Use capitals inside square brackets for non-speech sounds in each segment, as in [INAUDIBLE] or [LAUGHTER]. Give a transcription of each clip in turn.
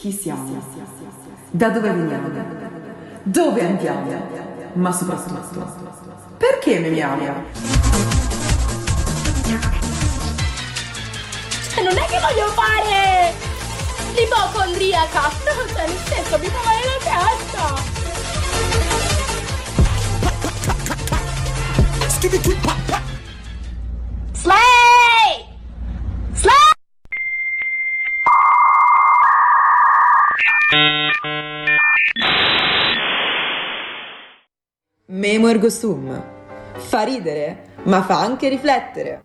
Chi siamo? Da dove veniamo? Dove andiamo? Ma soprattutto, perché memiamo? Cioè, non è che voglio fare l'ipocondriaca! No, cioè, nel senso, mi fa male la testa! Memo ergo sum. Fa ridere, ma fa anche riflettere.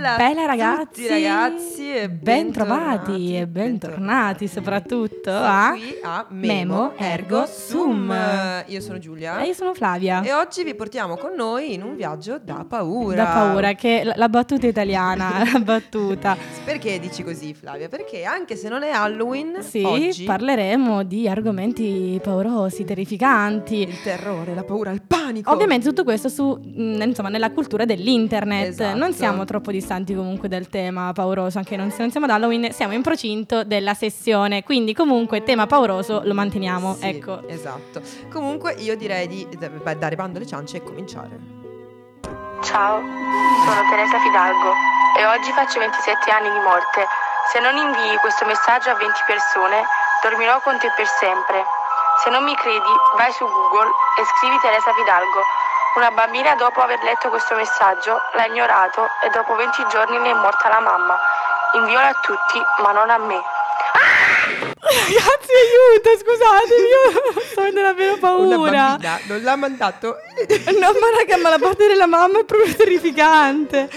Bella, Bella ragazzi, ragazzi e ben trovati e bentornati soprattutto a a Memo Memo Ergo Sum. Sum. Io sono Giulia e io sono Flavia. e oggi vi portiamo con noi in un viaggio da paura. Da paura che la, la battuta italiana, [LAUGHS] la battuta. Perché dici così Flavia? Perché anche se non è Halloween, Sì, oggi parleremo di argomenti paurosi, terrificanti. il terrore, la paura, il panico. Ovviamente tutto questo su, mh, insomma, nella cultura dell'internet. Esatto. Non siamo troppo distanti comunque dal tema pauroso, anche non- se non siamo ad Halloween, siamo in procinto della sessione. Quindi comunque tema pauroso lo manteniamo. Sì, ecco. Esatto. Comunque io direi di beh, dare bando alle ciance e cominciare. Ciao, sono Teresa Fidalgo e oggi faccio 27 anni di morte. Se non invii questo messaggio a 20 persone, dormirò con te per sempre. Se non mi credi, vai su Google e scrivi Teresa Fidalgo. Una bambina dopo aver letto questo messaggio l'ha ignorato e dopo 20 giorni ne è morta la mamma. Inviola a tutti, ma non a me. Ragazzi, aiuto, scusatemi, io sto avendo davvero Una paura. bambina non l'ha mandato. No, ma raga, ma la parte della mamma è proprio terrificante.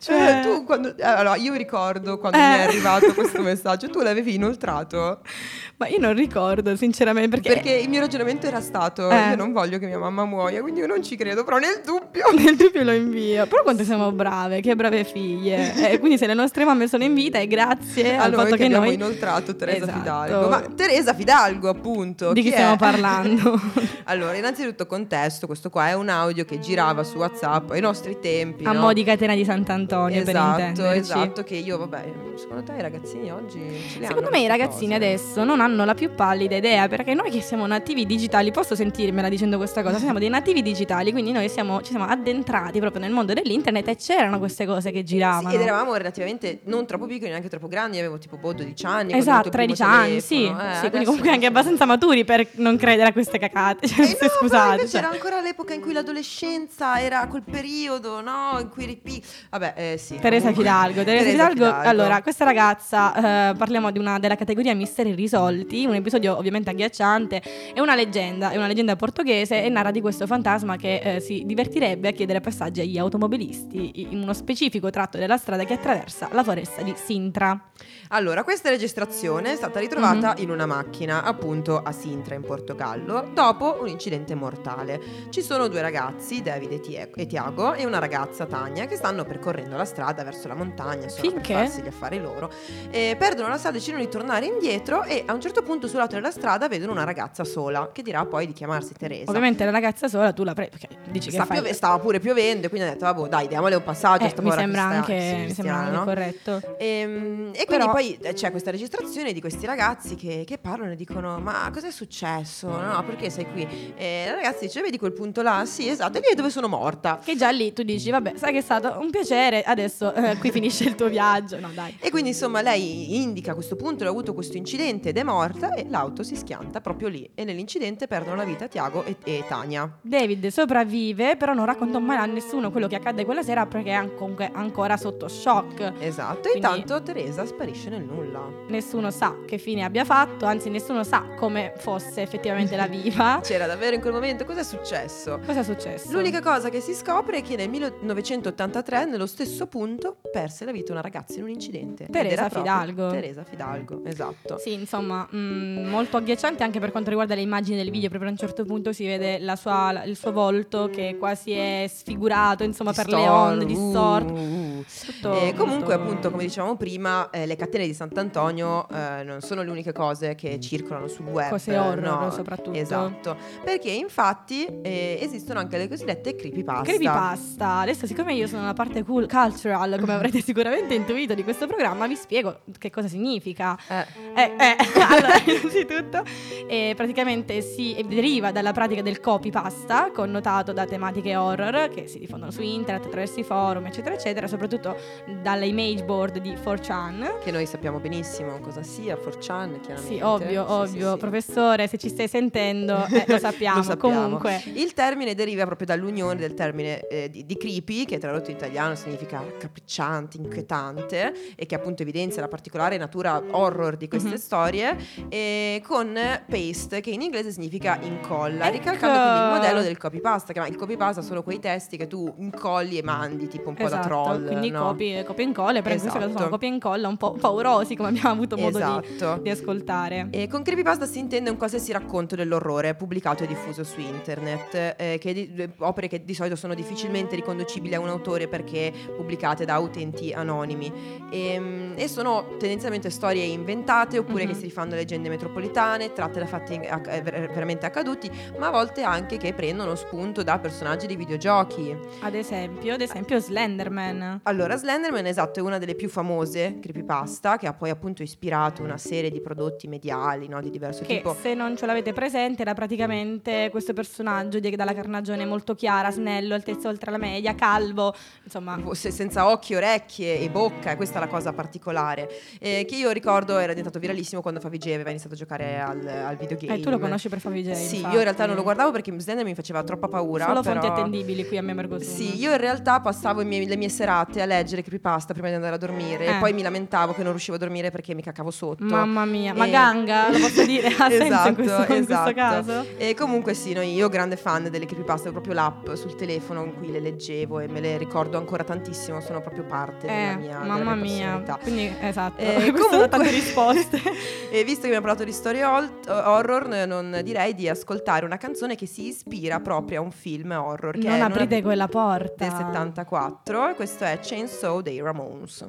Cioè, Eh, tu quando, eh, allora, io ricordo quando Eh. mi è arrivato questo [LAUGHS] messaggio, tu l'avevi inoltrato. ma io non ricordo, sinceramente, perché, Perché il mio ragionamento era stato: Eh. io non voglio che mia mamma muoia, quindi io non ci credo, però nel dubbio. [LAUGHS] nel dubbio lo invio. Però quanto siamo brave, che brave figlie. [LAUGHS] E quindi se le nostre mamme sono in vita è grazie A al noi fatto che che abbiamo noi... inoltrato Teresa Esatto. Fidalgo. Ma Teresa Fidalgo, appunto. Di chi è? stiamo parlando? allora, innanzitutto contesto, questo qua è un audio che girava su WhatsApp ai nostri tempi. A no? mo' di catena di Sant'Antonio, per Esatto, intenderci. esatto, che io, vabbè, secondo te i ragazzini oggi Secondo me i ragazzini cose? adesso non hanno la più pallida idea, perché noi che siamo nativi digitali, posso sentirmela dicendo questa cosa, siamo dei nativi digitali, quindi noi siamo- ci siamo addentrati proprio nel mondo dell'internet e c'erano queste cose che giravano. Sì, ed eravamo relativamente non troppo piccoli, neanche troppo grandi, avevo tipo boh, 12 anni. Esatto, avuto il primo 13 anni, sì, eh, sì, quindi comunque anche abbastanza maturi per non credere a queste cacate. Cioè, Eh no, scusate. cioè. era ancora l'epoca in cui l'adolescenza era quel periodo, no? In cui eri pi- Vabbè, eh sì. Teresa. Fidalgo, Teresa, Fidalgo. Allora, questa ragazza, eh, parliamo di una, della categoria misteri risolti, un episodio ovviamente agghiacciante, è una leggenda, è una leggenda portoghese e narra di questo fantasma che eh, si divertirebbe a chiedere passaggi agli automobilisti in uno specifico tratto della strada che attraversa la foresta di Sintra. Allora, questa registrazione è stata ritrovata Mhm. in una macchina, appunto a Sintra in Portogallo, dopo un incidente mortale. Ci sono due ragazzi, David e Tiago, e una ragazza, Tania, che stanno percorrendo la strada verso la montagna, insomma, Finché? per farsi gli affari loro. E perdono la strada, decidono di tornare indietro e a un certo punto sul lato della strada vedono una ragazza sola, che dirà poi di chiamarsi Teresa. Ovviamente la ragazza sola tu la prendi, perché dici che Sta fai... piove- stava pure piovendo, quindi ha detto, vabbè, dai, diamole un passaggio. Eh, mi sembra anche, mi sembra anche no? corretto. Ehm, E, quindi Però- poi eh, c'è questa registrazione di questi ragazzi che, che parlano e dicono: Ma cos'è successo? No, perché sei qui? E la ragazza dice: Vedi quel punto là? Sì, esatto, e lì è dove sono morta. Che già lì tu dici, vabbè, sai che è stato un piacere, adesso eh, qui finisce il tuo viaggio. No, dai. E quindi insomma lei indica a questo punto, ha avuto questo incidente ed è morta e l'auto si schianta proprio lì. E nell'incidente perdono la vita Tiago e, e Tania. David sopravvive, però non racconta mai a nessuno quello che accade quella sera perché è comunque ancora sotto shock. Esatto, e Quindi- intanto Teresa sparisce nel nulla. Nessuno sa che fine abbia fatto, anzi nessuno sa come fosse effettivamente la viva. [LAUGHS] C'era davvero in quel momento cosa è successo? Cosa è successo? L'unica cosa che si scopre è che nel 1983, nello stesso punto, perse la vita una ragazza in un incidente. Teresa Fidalgo. Teresa Fidalgo, esatto. Sì, insomma, mh, molto agghiacciante anche per quanto riguarda le immagini del video, proprio a un certo punto si vede la sua- il suo volto che quasi è sfigurato, insomma, per le onde, distorto. Uh, uh. Tutto E comunque, appunto, come dicevamo prima, eh, le catene di Sant'Antonio eh, non sono le uniche cose che circolano sul web. Cose horror, no? soprattutto. Esatto. Perché infatti eh, esistono anche le cosiddette creepypasta. Creepypasta. Adesso, siccome io sono la parte cool cultural, come [LAUGHS] avrete sicuramente intuito di questo programma, vi spiego che cosa significa. Eh. Eh, eh, [LAUGHS] allora, innanzitutto, eh, praticamente si deriva dalla pratica del copypasta, connotato da tematiche horror che si diffondono su internet, attraverso i forum, eccetera, eccetera, soprattutto dalle image board di 4chan. Che noi sappiamo benissimo cosa sia 4chan, chiaramente. Sì, ovvio, Sì, ovvio. sì, sì. Professore, se ci stai sentendo, eh, lo, [LAUGHS] sappiamo. Lo sappiamo. Comunque, Il termine deriva proprio dall'unione del termine eh, di, di creepy, che tradotto in italiano significa capricciante, inquietante, e che appunto evidenzia la particolare natura horror di queste Mhm. storie, e con paste, che in inglese significa incolla, Ecco. ricalcando quindi il modello del copypasta, che ma il copypasta sono quei testi che tu incolli e mandi, tipo un po' da esatto, troll. quindi no? copia, e incolla, caso Esatto. sono copia e incolla un po' paurosi, come abbiamo avuto modo di, Esatto. di ascoltare. E con creepypasta si intende un qualsiasi racconto dell'orrore pubblicato e diffuso su internet, eh, che di- opere che di solito sono difficilmente riconducibili a un autore perché pubblicate da utenti anonimi Ehm, e, sono tendenzialmente storie inventate oppure Mhm. che si rifanno a leggende metropolitane, tratte da fatti eh, ver- veramente accaduti, ma a volte anche che prendono spunto da personaggi di videogiochi. Ad esempio, ad esempio Slenderman. Allora, Slenderman esatto, è una delle più famose creepypasta che ha poi appunto ispirato una serie di prodotti mediali no, di diverso Che tipo. se non ce l'avete presente era praticamente questo personaggio di- dalla carnagione molto chiara, snello, altezza oltre la media, calvo, insomma se- senza occhi, orecchie e bocca, e questa è la cosa particolare. eh, che io ricordo era diventato viralissimo quando Favij aveva iniziato a giocare al, al videogame. Eh, tu lo conosci per Favij Sì, infatti. io in realtà non lo guardavo perché Slender mi faceva troppa paura. Solo però... fonti attendibili qui a me Mergosum. Sì, io in realtà passavo i miei- le mie serate a leggere creepypasta prima di andare a dormire Eh. e poi mi lamentavo che non riuscivo a dormire perché mi caccavo sotto. Mamma mia, ma E- Ganga, lo posso dire, [LAUGHS] ha senso in Esatto, questo, in questo esatto. caso? E comunque sì, no, io grande fan delle creepypasta, avevo proprio l'app sul telefono in cui le leggevo e me le ricordo ancora tantissimo, sono proprio parte della Eh, mia, della mamma mia mia, quindi esatto, Eh, [LAUGHS] comunque- tante risposte. [LAUGHS] e visto che abbiamo parlato di storie hol- horror, n- non direi di ascoltare una canzone che si ispira proprio a un film horror che non è aprite quella porta. del 74 e questo è Chainsaw dei Ramones.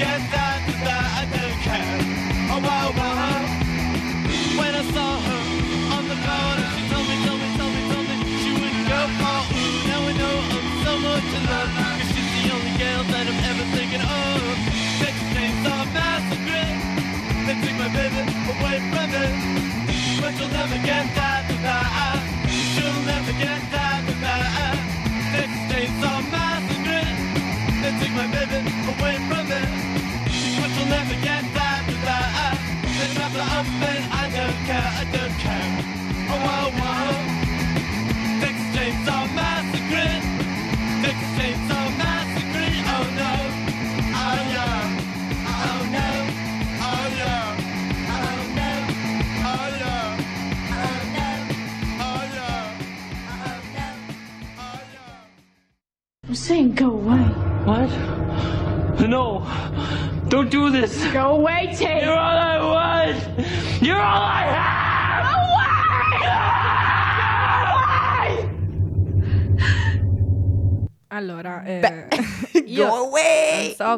I knew that I didn't care. Oh. When I saw her on the corner, she told me, told me, told me, told me she wouldn't go far. Now I know I'm so much in she's the only girl that I'm ever thinking of. Names. They my baby away from me, but you'll never get that.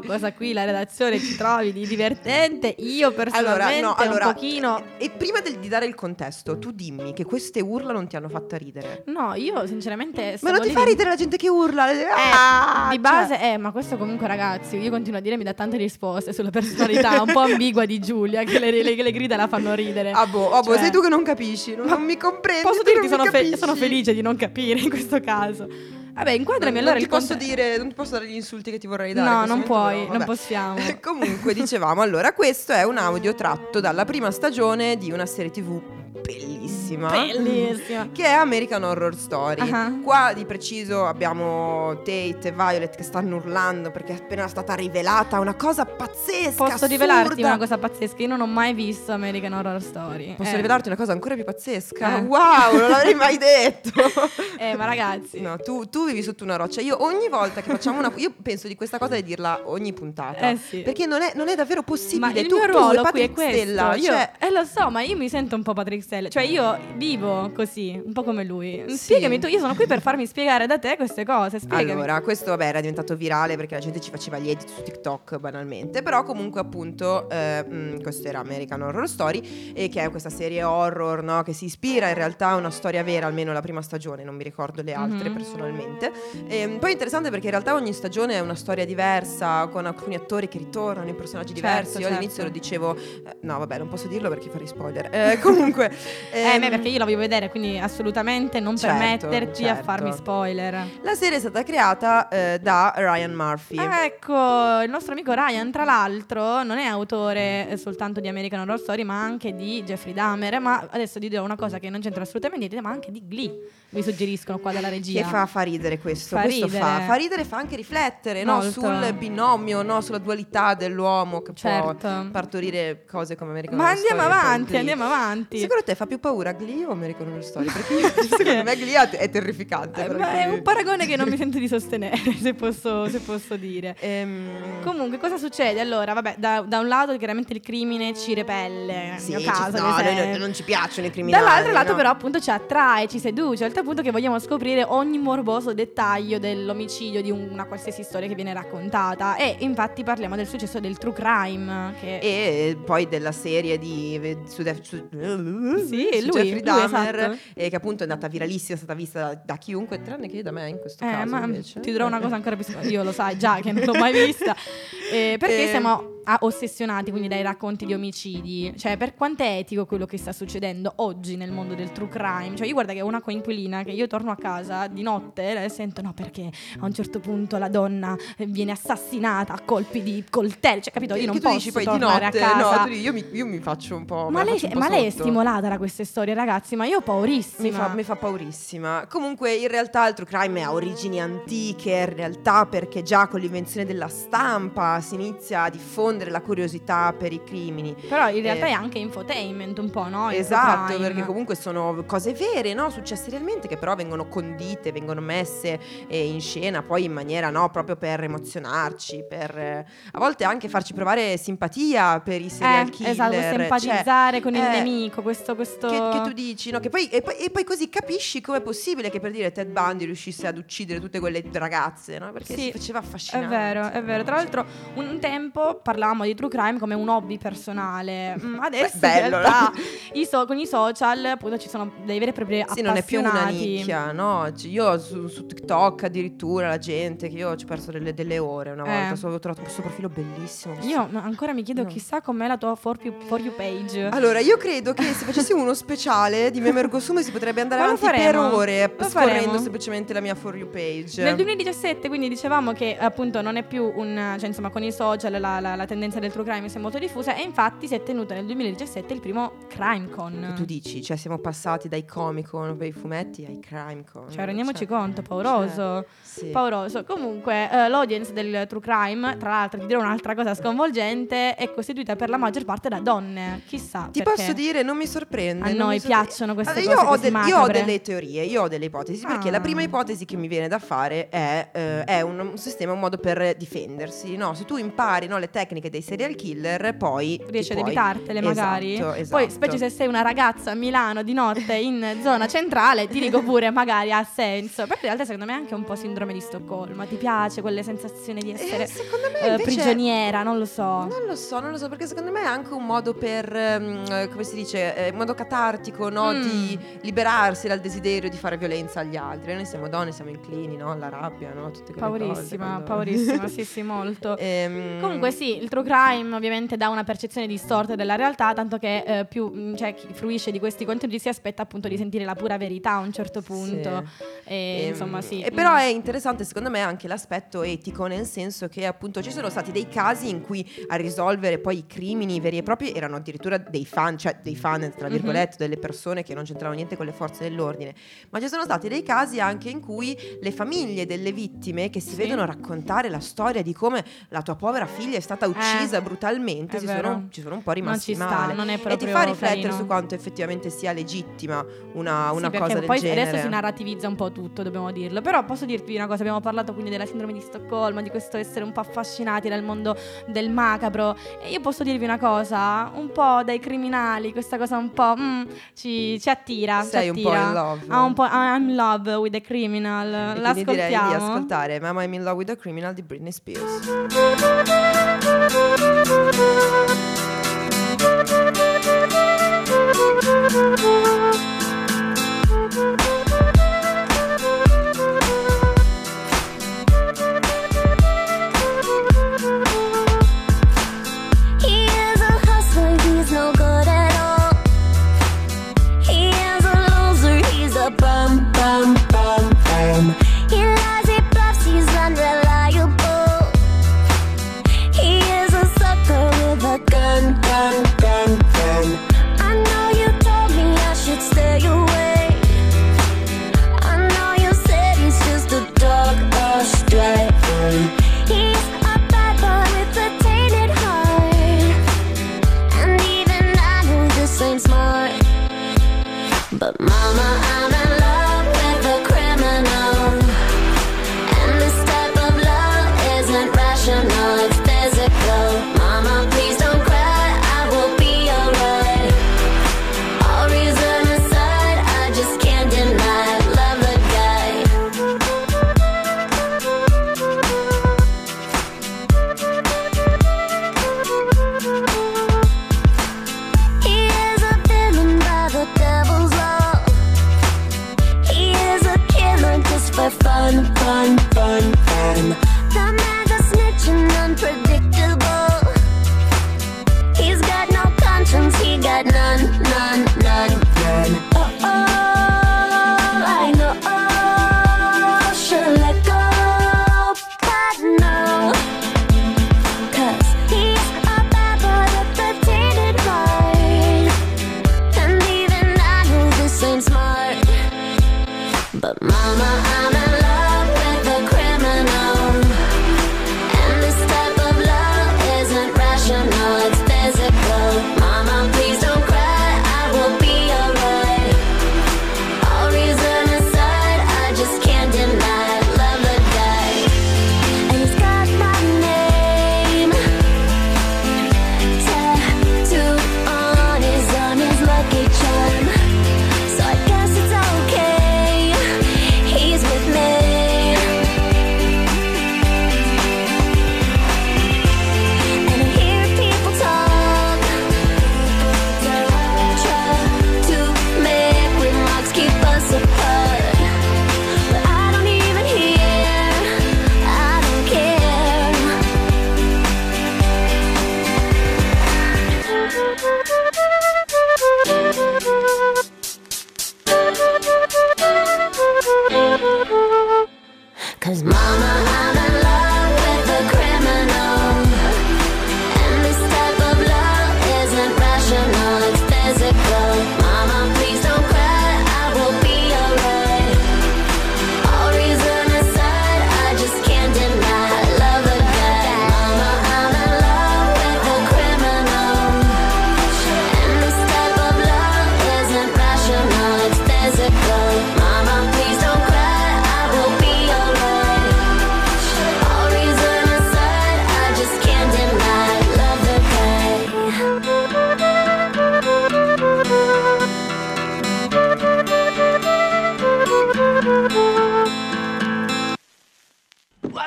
So cosa qui la redazione ci trovi di divertente. Io personalmente Allora, no, allora, un pochino... E prima del- di dare il contesto, tu dimmi che queste urla non ti hanno fatto ridere. No, io sinceramente... Ma non ti fa ridere la gente che urla? Eh, Ah, di cioè- base, eh, ma questo comunque ragazzi, io continuo a dire mi dà tante risposte sulla personalità un po' ambigua di Giulia, che le, le- le grida la fanno ridere. Ah boh, ah boh, Cioè- sei tu che non capisci, non, non mi comprendi. Posso dirti, sono, fe- sono felice di non capire in questo caso. Vabbè, inquadrami Non, allora non ti posso conte- dire, non ti posso dare gli insulti che ti vorrei dare. No, non puoi, no, non possiamo. [LAUGHS] Comunque, dicevamo, allora, questo è un audio tratto dalla prima stagione di una serie TV bellissima. Bellissima. Che è American Horror Story. Ah. Qua di preciso abbiamo Tate e Violet che stanno urlando perché è appena stata rivelata una cosa pazzesca. Posso assurda. rivelarti una cosa pazzesca? Io non ho mai visto American Horror Story. Posso Eh, rivelarti una cosa ancora più pazzesca? Eh. Wow, non l'avrei mai [LAUGHS] detto. Eh, ma ragazzi. No, tu, tu vivi sotto una roccia. Io ogni volta che facciamo una. Io penso di questa cosa di dirla ogni puntata. Eh sì. Perché non è, non è davvero possibile. Ma il tu, mio tu ruolo e qui è questo. Stella, io, cioè, eh, lo so, ma io mi sento un po' Patrick Stella. Cioè, io vivo così, un po' come lui. Sì. Spiegami tu, io sono qui per farmi spiegare da te queste cose. Spiegami. Allora, questo vabbè era diventato virale perché la gente ci faceva gli edit su TikTok banalmente, però comunque appunto eh, mh, questo era American Horror Story e che è questa serie horror no, che si ispira in realtà a una storia vera, almeno la prima stagione, non mi ricordo le altre Mhm. personalmente. E, poi è interessante perché in realtà ogni stagione è una storia diversa, con alcuni attori che ritornano in personaggi Certo, diversi. Io certo. all'inizio lo dicevo, eh, no vabbè non posso dirlo perché farei spoiler. Eh, comunque... Eh, ehm, beh, perché io la voglio vedere, quindi assolutamente non Certo, permetterci a certo. farmi spoiler. La serie è stata creata eh, da Ryan Murphy. Ecco, il nostro amico Ryan, tra l'altro, non è autore eh, soltanto di American Horror Story, ma anche di Jeffrey Dahmer. Ma adesso ti dirò una cosa che non c'entra assolutamente niente, ma anche di Glee. Mi suggeriscono qua dalla regia. Che fa, fa ridere questo, Fa questo ridere. fa, fa ridere, fa anche riflettere no? Sul binomio, no? sulla dualità dell'uomo che Certo. può partorire cose come American Ma Horror andiamo Story e poi avanti, andiamo avanti. Secondo te fa più paura Glee o American Horror Story? Perché [LAUGHS] io- secondo me Glee è terrificante. Eh, per ma è un paragone che non mi sento di sostenere, [LAUGHS] se posso, se posso dire. Ehm, Comunque, cosa succede? Allora, vabbè, da, da un lato chiaramente il crimine ci repelle, nel sì, mio ci- caso, no, ad noi- esempio. non ci piacciono i criminali. Dall'altro lato no? però appunto ci attrae, ci seduce, al tal punto che vogliamo scoprire ogni morboso dettaglio dell'omicidio di una qualsiasi storia che viene raccontata e infatti parliamo del successo del true crime che E poi della serie di su, Def- su- Sì, su lui, Jeffrey Dahmer, esatto. eh, che appunto è andata viralissima, è stata vista da, chiunque, tranne che da me in questo Eh, caso. ma invece. ti dirò una cosa ancora più. Io lo sai già che non l'ho mai vista. [LAUGHS] Eh, perché Eh. siamo ah, ossessionati quindi dai racconti di omicidi? Cioè, per quanto è etico quello che sta succedendo oggi nel mondo del true crime? Cioè, io guarda che ho una coinquilina che io torno a casa di notte e sento no perché a un certo punto la donna eh, viene assassinata a colpi di coltello. Cioè, capito? Io non posso dici poi di tornare notte, a casa. no, dici, io, mi, io mi faccio un po'. ma lei, un po' ma lei è stimolata da queste storie, ragazzi, ma io ho paurissima. Mi fa, mi fa paurissima. Comunque, in realtà, il true crime ha origini antiche. In realtà, perché già con l'invenzione della stampa si inizia a diffondere la curiosità per i crimini. Però in realtà Eh, è anche infotainment un po', no? Esatto, perché comunque sono cose vere, no? Successe realmente che però vengono condite, vengono messe eh, in scena poi in maniera, no? Proprio per emozionarci, per eh, a volte anche farci provare simpatia per i serial Eh, killer. esatto, cioè, empatizzare con il eh, nemico, questo, questo... Che, che tu dici, no? Che poi, e, poi, e poi così capisci com'è possibile che per dire Ted Bundy riuscisse ad uccidere tutte quelle ragazze, no? Perché Sì, si faceva È affascinante. vero, è vero. Tra l'altro, un tempo parlavamo di true crime come un hobby personale. Mm, [LAUGHS] Adesso Beh, bello, realtà i so- con i social appunto ci sono dei veri e propri Sì, non è più una nicchia, no? Io su, su TikTok addirittura la gente che io ci ho perso delle, delle ore una Eh. volta, so- ho trovato questo profilo bellissimo. questo- Io ancora mi chiedo No. chissà com'è la tua for you, for you page. Allora, io credo che se facessimo uno speciale di Meme Ergosume si potrebbe andare avanti per ore Lo scorrendo faremo. semplicemente la mia For You page. Nel 2017 quindi dicevamo che appunto non è più un, cioè insomma con i social la, la- la tendenza del true crime si è molto diffusa e infatti si è tenuto nel 2017 il primo Crime Con. Tu dici, cioè siamo passati dai Comic Con per i fumetti ai Crime Con. Cioè rendiamoci Cioè, conto, pauroso. sì. Pauroso. Comunque, eh, l'audience del true crime, tra l'altro, ti dirò un'altra cosa sconvolgente, è costituita per la maggior parte da donne. Chissà. Ti perché. posso dire, non mi sorprende. A noi piacciono queste Allora, cose io ho, del- io ho delle teorie, io ho delle ipotesi. Perché Ah. la prima ipotesi che mi viene da fare è, eh, è un, un sistema, un modo per difendersi. No? Se tu impari no, le tecniche dei serial killer, poi. Riesci ad puoi- evitartele magari. Esatto, Poi, esatto. specie se sei una ragazza a Milano di notte in zona centrale, ti dico pure magari ha senso. Perché in realtà secondo me è anche un po' sindrome di Stoccolma. Ti piace quelle sensazioni di essere Eh, me eh, invece- prigioniera, non lo so. Non lo so, non lo so, perché secondo me è anche un modo per, ehm, eh, come si dice, eh, un modo catartico, no? Mm. Di liberarsi dal desiderio di fare violenza agli altri. Noi siamo donne, siamo inclini, no? Alla rabbia, no? Tutte quelle cose. Paurissima, quando- paurissima, [LAUGHS] sì, sì, molto. Ehm, Comunque sì, il true crime ovviamente dà una percezione distorta della realtà, tanto che eh, più mh, cioè, chi fruisce di questi contenuti si aspetta appunto di sentire la pura verità a un certo punto. E, Ehm, insomma, sì. e però è interessante secondo me anche l'aspetto etico, nel senso che appunto ci sono stati dei casi in cui a risolvere poi i crimini veri e propri erano addirittura dei fan, cioè dei fan tra Mhm. virgolette, delle persone che non c'entravano niente con le forze dell'ordine, ma ci sono stati dei casi anche in cui le famiglie delle vittime che si Sì. vedono raccontare la storia di come la tua povera figlia è stata uccisa brutalmente, è si vero. sono, ci sono un po' Non rimasti ci sta, male. non e ti fa riflettere carino. su quanto effettivamente sia legittima una, Sì, una perché cosa del poi genere. adesso si narrativizza un po' tutto, dobbiamo dirlo. Però posso dirvi una cosa: abbiamo parlato quindi della sindrome di Stoccolma, di questo essere un po' affascinati dal mondo del macabro. E io posso dirvi una cosa: un po' dai criminali, questa cosa un po' mm, ci, ci attira. Sei ci un po' attira. in love. Ah, un po' I'm in love with the criminal. E La quindi direi di ascoltare Mama I'm in love with a criminal di Britney Spears. Thank you.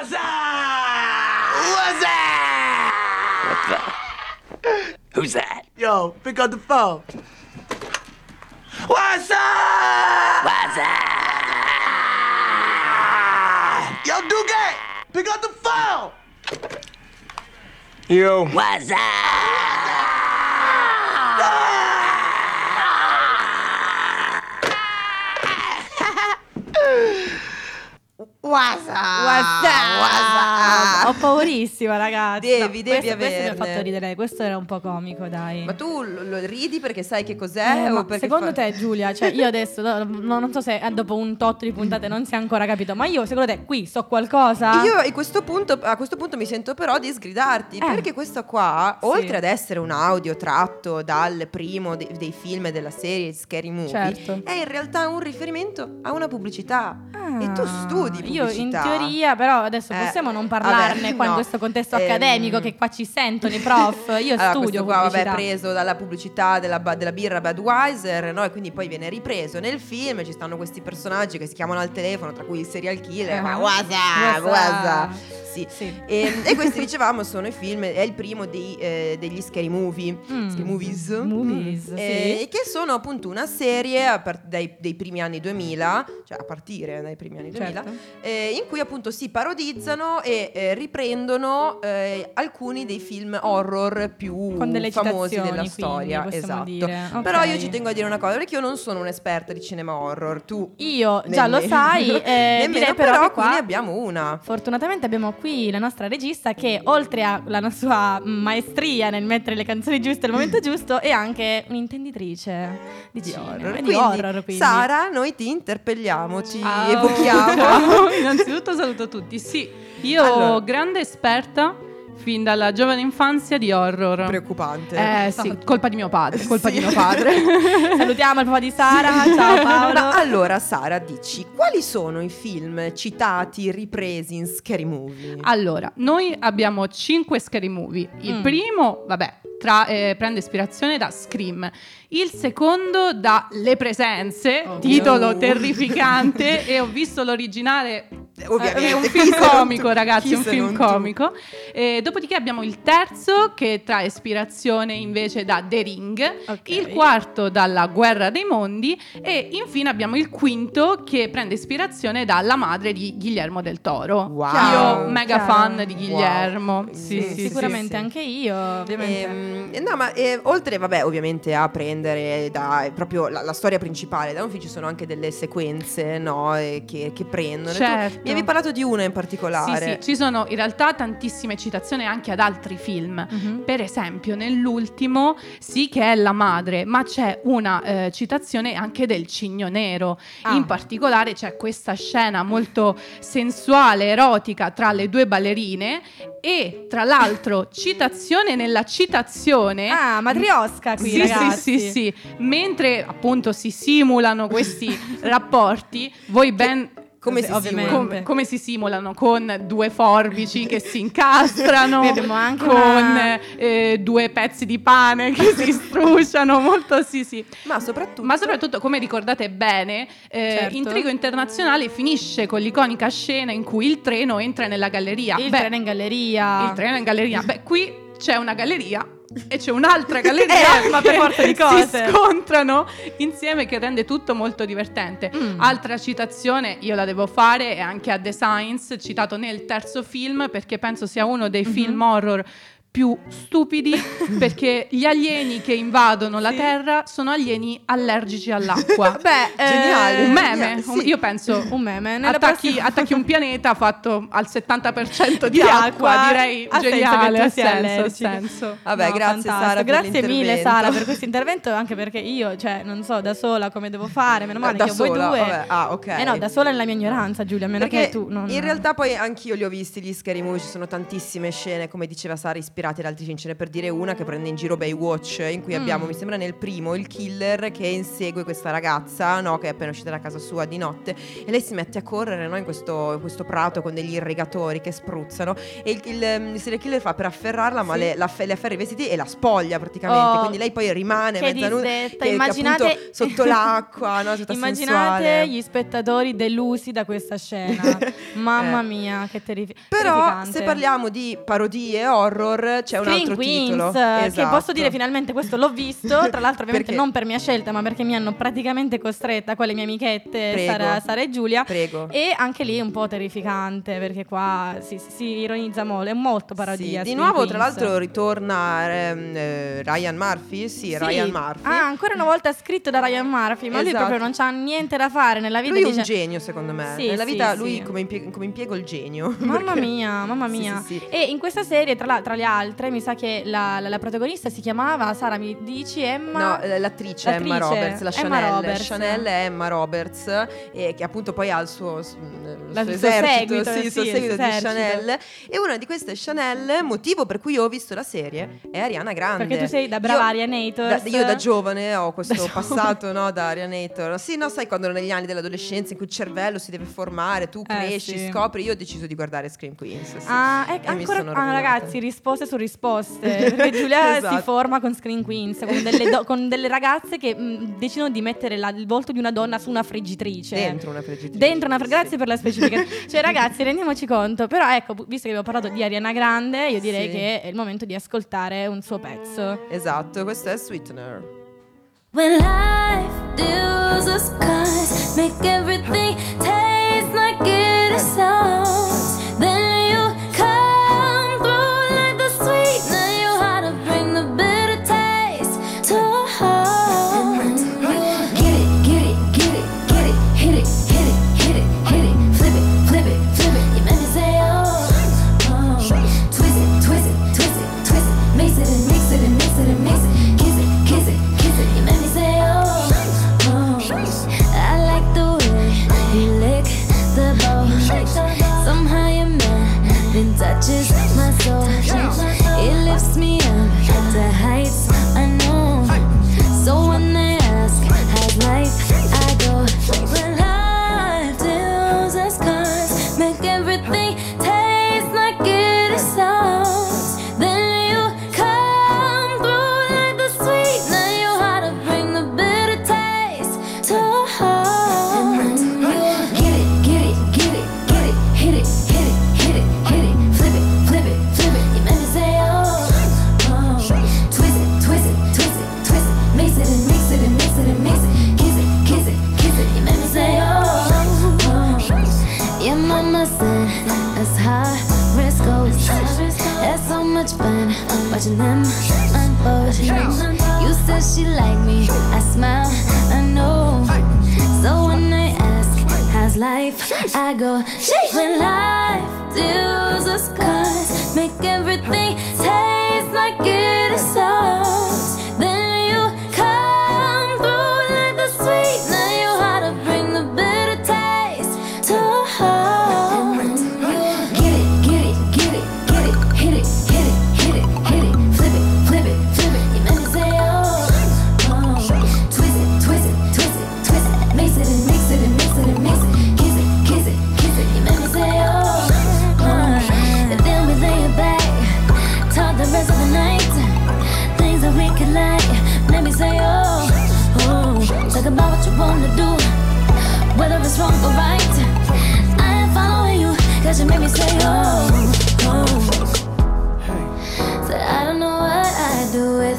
What's up? What's up? What the? Who's that? [LAUGHS] Yo, pick up the phone. What's up? What's up? Yo, Duque, pick up the phone. Yo. What's Ho paurissima, ragazzi. Devi, devi questo, questo mi ha fatto ridere. Questo era un po' comico, dai. Ma tu lo, ridi perché sai che cos'è? Eh, secondo fa- te, Giulia, cioè io adesso no, no, non so se eh, dopo un tot di puntate non si è ancora capito, ma io secondo te qui so qualcosa? Io a questo, punto, a questo punto mi sento però di sgridarti Eh. perché questo qua, Sì. oltre ad essere un audio tratto dal primo de- dei film della serie Scary Movie, Certo. è in realtà un riferimento a una pubblicità. E tu studi Ah, Io in pubblicità. teoria, però adesso Eh, possiamo non parlarne vabbè, qua in no. questo contesto Ehm, accademico che qua ci sentono i prof. Io Allora, studio qua vabbè, pubblicità. è preso dalla pubblicità della, della birra Budweiser, no? E quindi poi viene ripreso nel film. Ci stanno questi personaggi che si chiamano al telefono, tra cui il serial killer. Ma wasa, Wasa. wasa. Sì. Sì. E, e questi dicevamo sono i film, è il primo dei, eh, degli scary movie, Mm. scary movies, Movies, Eh, sì. che sono appunto una serie par- dai, dei primi anni 2000, cioè a partire dai primi anni 2000, Certo. Eh, in cui appunto si parodizzano e eh, riprendono eh, alcuni dei film horror più famosi della quindi, storia. Esatto. dire. Ok. Però io ci tengo a dire una cosa, perché io non sono un'esperta di cinema horror, tu Io già lo nemmeno. sai, eh, [LAUGHS] Nemmeno, però, però qua ne abbiamo una. Fortunatamente abbiamo qui la nostra regista che oltre alla sua maestria nel mettere le canzoni giuste al momento [LAUGHS] giusto è anche un'intenditrice di, Di horror. e di Quindi, horror quindi. Sara, noi ti interpelliamo, ci Ciao. evochiamo. [LAUGHS] [LAUGHS] Innanzitutto saluto tutti. Sì, io Allora. grande esperta fin dalla giovane infanzia di horror. Preoccupante. Eh sì, colpa di mio padre, colpa di mio padre. [LAUGHS] Salutiamo il papà di Sara, ciao [LAUGHS] Paolo. Ma allora, Sara, dici, quali sono i film citati, ripresi in Scary Movie? Allora, noi abbiamo cinque scary movie. Il Mm. primo, vabbè, tra- eh, prende ispirazione da Scream. Il secondo da Le presenze, Oh. titolo terrificante [LAUGHS] e ho visto l'originale Ovviamente. È un film comico, ragazzi, Chi un film comico. E dopodiché abbiamo il terzo che trae ispirazione invece da The Ring, Ok. il quarto dalla Guerra dei Mondi e infine abbiamo il quinto che prende ispirazione dalla madre di Guillermo del Toro. Wow. Io mega Chiaro. fan di Guillermo. Wow. Sì, Sì, sì, Sicuramente sì. anche io, ovviamente. Ehm, no, ma eh, oltre, vabbè, ovviamente a prendere da proprio la, la storia principale da un film ci sono anche delle sequenze, no, che, che prendono. Tu Certo. mi avevi parlato di una in Sì, particolare. sì, ci sono in realtà tantissime citazioni anche ad altri film. Mhm. Per esempio, nell'ultimo sì che è la madre, ma c'è una eh, citazione anche del cigno nero. Ah. In particolare c'è questa scena molto sensuale, erotica tra le due ballerine e tra l'altro citazione nella citazione. Ah, matriosca qui, Sì, ragazzi. sì, sì, sì. Mentre appunto si simulano questi [LAUGHS] rapporti, voi ben Come si simula? come, si simulano? Con due forbici che si incastrano, con una- eh, due pezzi di pane che si [LAUGHS] strusciano, molto sì sì. Ma soprattutto... Ma soprattutto, come ricordate bene, eh, Certo. Intrigo Internazionale finisce con l'iconica scena in cui il treno entra nella galleria. Il Beh, treno in galleria. il treno in galleria. Beh, qui c'è una galleria e c'è un'altra galleria [LAUGHS] Eh, ma per forza di si cose. scontrano insieme che rende tutto molto divertente. Mm. Altra citazione, io la devo fare, è anche a The Science, citato nel terzo film perché penso sia uno dei Mhm. film horror più stupidi [LAUGHS] perché gli alieni che invadono la Sì. Terra sono alieni allergici all'acqua. [LAUGHS] Beh, eh, Geniale. un meme, sì. un- io penso un meme. Attacchi, prossima- attacchi un [LAUGHS] pianeta fatto al 70% di, Di acqua, acqua, direi ha senso geniale, che tu ha sia senso, ha senso. Vabbè, No, grazie fantastico. Sara per Grazie mille. Sara per questo intervento, anche perché io, cioè, non so da sola come devo fare, meno male Da che ho voi sola, due. vabbè, ah, ok. Eh no, da sola nella mia ignoranza, Giulia, a meno Perché che tu non in realtà poi anch'io li ho visti gli scary movie, ci sono tantissime scene, come diceva Sara, ispirate ad altri film. Ce n'è per dire una che prende in giro Baywatch, in cui Mm. abbiamo, mi sembra nel primo, il killer che insegue questa ragazza, no, che è appena uscita da casa sua di notte e lei si mette a correre, no, in questo, in questo prato con degli irrigatori che spruzzano e il, il, ehm, il serial killer fa per afferrarla, ma Sì. le, la, le afferra i vestiti e la spoglia praticamente, Oh, quindi lei poi rimane mezza nuda, che- immaginate- sotto [LAUGHS] l'acqua, no, Immaginate sensuale. gli spettatori delusi da questa scena. [LAUGHS] Mamma Eh. mia, che terrifi- Però terrificante. se parliamo di parodie horror, c'è un Scream altro Queens, titolo. che Esatto. posso dire finalmente questo l'ho visto, tra l'altro ovviamente Perché? non per mia scelta, ma perché mi hanno praticamente costretta con le mie amichette Prego. Sara, Sara e Giulia. Prego. E anche lì è un po' terrificante perché qua si, si- ironizza molto, è molto parodia. Sì, di nuovo, tra Queens. l'altro, ritorna ehm, eh, Ryan Murphy. Sì, Sì. Ryan Murphy. Ah, ancora una volta scritto da Ryan Murphy, ma lui Esatto. proprio non c'ha niente da fare nella vita. Lui è un dice- genio, secondo me. Sì, Nella vita, sì. lui come, impie- come impiego il genio. Mamma [LAUGHS] Perché- mia, mamma mia. E in questa serie, tra, la- tra le altre, mi sa che la, la- la protagonista si chiamava, Sara mi dici, Emma? No, eh, l'attrice, Emma L'attrice, Roberts, la Emma Chanel. Roberts. Chanel è Emma Roberts, eh, che appunto poi ha il suo, s- il suo esercito, seguito, sì, il suo sì, il seguito suo di esercito. Chanel. E una di queste Chanel, motivo per cui ho visto la serie, è Ariana Grande. Perché tu sei da brava Io- Arianator. io da giovane ho questo Da passato no, da Arianator. Sì, no, sai quando negli anni dell'adolescenza in cui il cervello si deve formare, tu Eh, cresci, sì. scopri. Io ho deciso di guardare Scream Queens. sì. Ah, ecco, E ancora ah, ragazzi, risposte su risposte. [LAUGHS] Perché Giulia Esatto. si forma con Screen Queens, con delle, do- con delle ragazze che mh, decidono di mettere la- il volto di una donna su una friggitrice. Dentro una friggitrice. Dentro una fr- sì. Grazie per la specifica. [LAUGHS] cioè, ragazzi, rendiamoci conto. Però, ecco, visto che abbiamo parlato di Ariana Grande, io direi Sì. che è il momento di ascoltare un suo pezzo. Esatto, questo è Sweetener. When life deals us cards, make everything taste like it sounds. just she liked me, I smile, I know. So when they ask how's life, I go when life deals us cards, make everything taste like it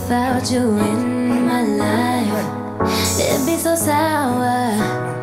without you in my life. It'd be so sour.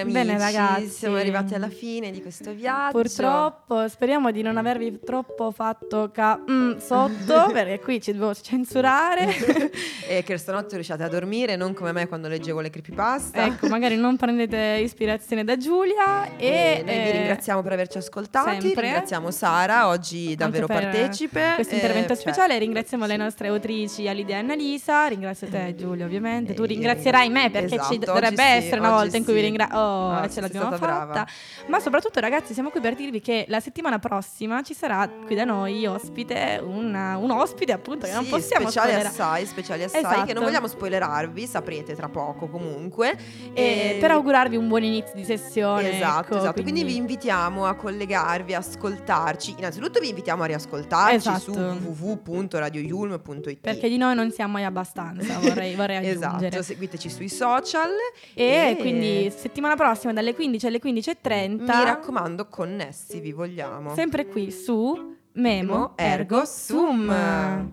Amici, Bene, ragazzi. siamo arrivati alla fine di questo viaggio. Purtroppo speriamo di non avervi troppo fatto ca mm, sotto [LAUGHS] perché qui ci devo censurare. [LAUGHS] e che stanotte riusciate a dormire, non come me quando leggevo le creepypasta. ecco, magari non prendete ispirazione da Giulia e E noi vi eh, ringraziamo per averci ascoltati, sempre. ringraziamo Sara, oggi davvero partecipe. Questo eh, intervento cioè, speciale ringraziamo le nostre autrici Alidia e Annalisa, ringrazio te Giulia ovviamente, tu Eh, ringrazierai me perché esatto, ci dovrebbe sì, essere una oggi volta in cui vi sì. ringrazio, oh, Ah, e ce l'abbiamo fatta, brava. ma soprattutto ragazzi siamo qui per dirvi che la settimana prossima ci sarà qui da noi ospite, una- un ospite appunto che non Sì, possiamo speciali spoilerare. assai, speciali assai, che Esatto. non vogliamo spoilerarvi, saprete tra poco comunque. E per augurarvi un buon inizio di sessione. Esatto, ecco, esatto. Quindi... vi invitiamo a collegarvi, ascoltarci. Innanzitutto vi invitiamo a riascoltarci Esatto. su www.radioyulm.it. Perché di noi non siamo mai abbastanza, vorrei, vorrei [LAUGHS] aggiungere. Esatto, seguiteci sui social E quindi settimana prossima dalle 15 alle 15.30 mi raccomando connessi vi vogliamo. sempre qui su Memo Ergo Sum.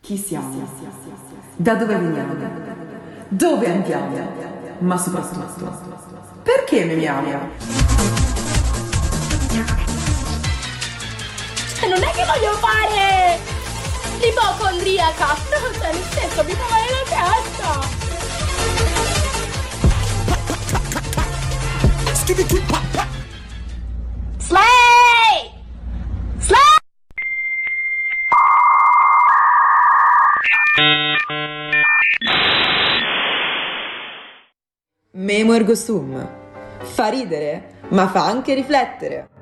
Chi siamo? Da dove veniamo? Dove andiamo? Ma soprattutto, perché memiamo? Non è che voglio fare l'ipocondriaca. [LAUGHS] Cioè, nel senso, mi fa male la testa. Slay! Slay! Memo ergo sum. Fa ridere, ma fa anche riflettere.